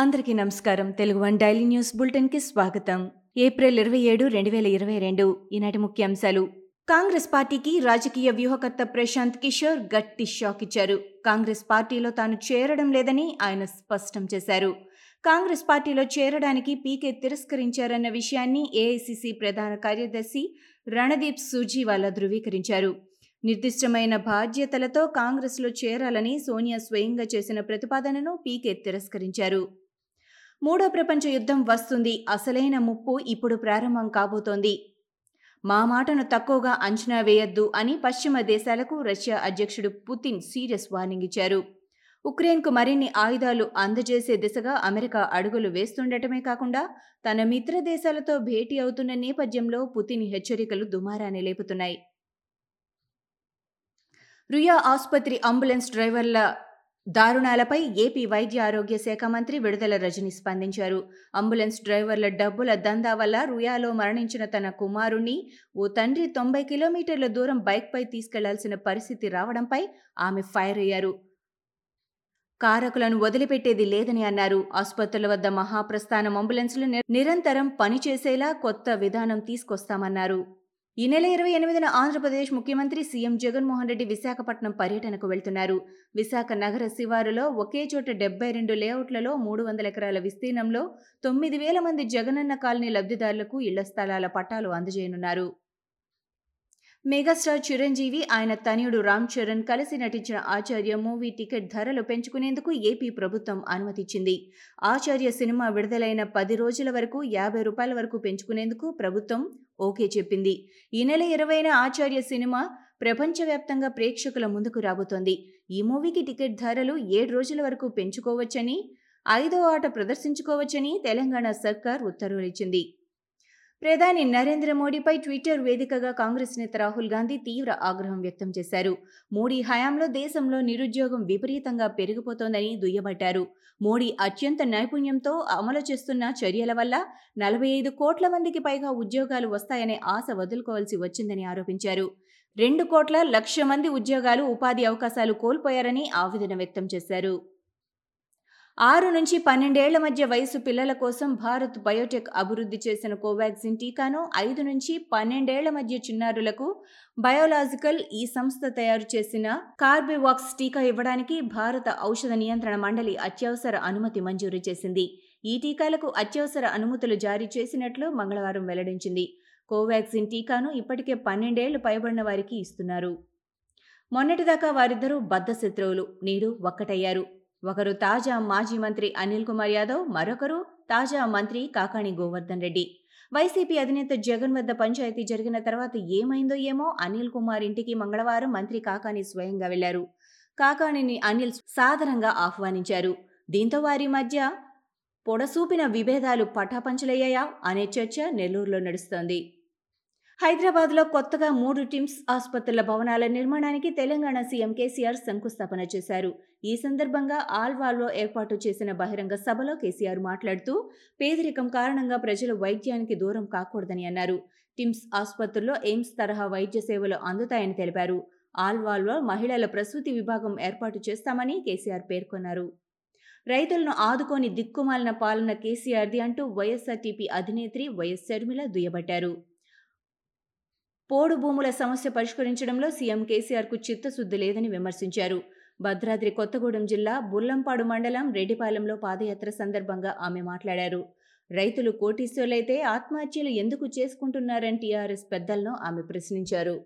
అందరికీ నమస్కారం. Telugu one daily news బులెటిన్కి స్వాగతం. ఏప్రిల్ ఇరవై ఏడు రెండు వేల ఇరవై రెండు. ఈనాటి ముఖ్యాంశాలు. కాంగ్రెస్ పార్టీకి రాజకీయ వ్యూహకర్త ప్రశాంత్ కిషోర్ గట్టి షాక్ ఇచ్చారు. కాంగ్రెస్ పార్టీలో తాను చేరడం లేదని ఆయన స్పష్టం చేశారు. కాంగ్రెస్ పార్టీలో చేరడానికి పీకే తిరస్కరించారన్న విషయాన్ని ఏఐసిసి ప్రధాన కార్యదర్శి రణదీప్ సూజీవాలా ధృవీకరించారు. నిర్దిష్టమైన బాధ్యతలతో కాంగ్రెస్లో చేరాలని సోనియా స్వయంగా చేసిన ప్రతిపాదనను పీకే తిరస్కరించారు. మూడో ప్రపంచ యుద్ధం వస్తుంది. అసలైన ముప్పు ఇప్పుడు ప్రారంభం కాబోతోంది. మా మాటను తక్కువగా అంచనా వేయొద్దు అని పశ్చిమ దేశాలకు రష్యా అధ్యక్షుడు పుతిన్ సీరియస్ వార్నింగ్ ఇచ్చారు. ఉక్రెయిన్కు మరిన్ని ఆయుధాలు అందజేసే దిశగా అమెరికా అడుగులు వేస్తుండటమే కాకుండా తన మిత్ర దేశాలతో భేటీ అవుతున్న నేపథ్యంలో పుతిన్ హెచ్చరికలు దుమారాన్ని లేపుతున్నాయి. రుయా ఆసుపత్రి అంబులెన్స్ డ్రైవర్ల దారుణాలపై ఏపీ వైద్య ఆరోగ్య శాఖ మంత్రి విడుదల రజని స్పందించారు. అంబులెన్స్ డ్రైవర్ల డబ్బుల దందా వల్ల రుయాలో మరణించిన తన కుమారుణ్ణి ఓ తండ్రి తొంభై కిలోమీటర్ల దూరం బైక్పై తీసుకెళ్ళాల్సిన పరిస్థితి రావడంపై ఆమె ఫైర్ అయ్యారు. కారకులను వదిలిపెట్టేది లేదని అన్నారు. ఆసుపత్రుల వద్ద మహాప్రస్థానం అంబులెన్స్లు నిరంతరం పనిచేసేలా కొత్త విధానం తీసుకొస్తామన్నారు. ఈ నెల ఇరవై ఎనిమిదిన ఆంధ్రప్రదేశ్ ముఖ్యమంత్రి సీఎం జగన్మోహన్ రెడ్డి విశాఖపట్నం పర్యటనకు వెళ్తున్నారు. విశాఖ నగర శివారులో ఒకే చోట డెబ్బై రెండు లేఅవుట్లలో మూడు వందల ఎకరాల విస్తీర్ణంలో తొమ్మిది వేల మంది జగనన్న కాలనీ లబ్ధిదారులకు ఇళ్ళ స్థలాల పట్టాలు అందజేయనున్నారు. మెగాస్టార్ చిరంజీవి ఆయన తనయుడు రామ్ చరణ్ కలిసి నటించిన ఆచార్య మూవీ టికెట్ ధరలు పెంచుకునేందుకు ఏపీ ప్రభుత్వం అనుమతిచ్చింది. ఆచార్య సినిమా విడుదలైన పది రోజుల వరకు యాభై రూపాయల వరకు పెంచుకునేందుకు ప్రభుత్వం ఓకే చెప్పింది. ఈ నెల ఇరవైన ఆచార్య సినిమా ప్రపంచవ్యాప్తంగా ప్రేక్షకుల ముందుకు రాబోతోంది. ఈ మూవీకి టికెట్ ధరలు ఏడు రోజుల వరకు పెంచుకోవచ్చని ఐదో ఆట ప్రదర్శించుకోవచ్చని తెలంగాణ సర్కార్ ఉత్తర్వులిచ్చింది. ప్రధాని నరేంద్ర మోడీపై ట్విట్టర్ వేదికగా కాంగ్రెస్ నేత రాహుల్ గాంధీ తీవ్ర ఆగ్రహం వ్యక్తం చేశారు. మోడీ హయాంలో దేశంలో నిరుద్యోగం విపరీతంగా పెరిగిపోతోందని దుయ్యబట్టారు. మోడీ అత్యంత నైపుణ్యంతో అమలు చేస్తున్న చర్యల వల్ల నలభై ఐదు కోట్ల మందికి పైగా ఉద్యోగాలు వస్తాయనే ఆశ వదులుకోవాల్సి వచ్చిందని ఆరోపించారు. రెండు కోట్ల లక్ష మంది ఉద్యోగాలు ఉపాధి అవకాశాలు కోల్పోయారని ఆవేదన వ్యక్తం చేశారు. ఆరు నుంచి పన్నెండేళ్ళ మధ్య వయసు పిల్లల కోసం భారత్ బయోటెక్ అభివృద్ధి చేసిన కోవాక్సిన్ టీకాను ఐదు నుంచి పన్నెండేళ్ళ మధ్య చిన్నారులకు బయోలాజికల్ ఈ సంస్థ తయారు చేసిన కార్బివాక్స్ టీకా ఇవ్వడానికి భారత ఔషధ నియంత్రణ మండలి అత్యవసర అనుమతి మంజూరు చేసింది. ఈ టీకాలకు అత్యవసర అనుమతులు జారీ చేసినట్లు మంగళవారం వెల్లడించింది. కోవాక్సిన్ టీకాను ఇప్పటికే పన్నెండేళ్ళు పైబడిన వారికి ఇస్తున్నారు. మొన్నటిదాకా వారిద్దరూ బద్ధశత్రువులు. నేడు ఒక్కటయ్యారు. ఒకరు తాజా మాజీ మంత్రి అనిల్ కుమార్ యాదవ్ మరొకరు తాజా మంత్రి కాకాణి గోవర్ధన్ రెడ్డి. వైసీపీ అధినేత జగన్ వద్ద పంచాయతీ జరిగిన తర్వాత ఏమైందో ఏమో అనిల్ కుమార్ ఇంటికి మంగళవారం మంత్రి కాకాణి స్వయంగా వెళ్ళారు. కాకాణిని అనిల్ సాదరంగా ఆహ్వానించారు. దీంతో వారి మధ్య పొడసూపిన విభేదాలు పటాపంచలయ్యాయా అనే చర్చ నెల్లూరులో నడుస్తోంది. హైదరాబాద్లో కొత్తగా మూడు టిమ్స్ ఆసుపత్రుల భవనాల నిర్మాణానికి తెలంగాణ సీఎం కేసీఆర్ శంకుస్థాపన చేశారు. ఈ సందర్భంగా ఆల్వాల్లో ఏర్పాటు చేసిన బహిరంగ సభలో కేసీఆర్ మాట్లాడుతూ పేదరికం కారణంగా ప్రజలు వైద్యానికి దూరం కాకూడదని అన్నారు. టిమ్స్ ఆసుపత్రుల్లో ఎయిమ్స్ తరహా వైద్య సేవలు అందుతాయని తెలిపారు. ఆల్వాల్లో మహిళల ప్రసూతి విభాగం ఏర్పాటు చేస్తామని కేసీఆర్ పేర్కొన్నారు. రైతులను ఆదుకొని దిక్కుమాలిన పాలన కేసీఆర్ది అంటూ వైఎస్ఆర్టీపీ అధినేత్రి వైఎస్ షర్మిల దుయ్యబట్టారు. పోడు భూముల సమస్య పరిష్కరించడంలో సీఎం కేసీఆర్కు చిత్తశుద్ధి లేదని విమర్శించారు. భద్రాద్రి కొత్తగూడెం జిల్లా బుల్లంపాడు మండలం రెడ్డిపాలెంలో పాదయాత్ర సందర్భంగా ఆమె మాట్లాడారు. రైతులు కోటీశ్వర్లైతే ఆత్మహత్యలు ఎందుకు చేసుకుంటున్నారని టీఆర్ఎస్ పెద్దలను ఆమె ప్రశ్నించారు.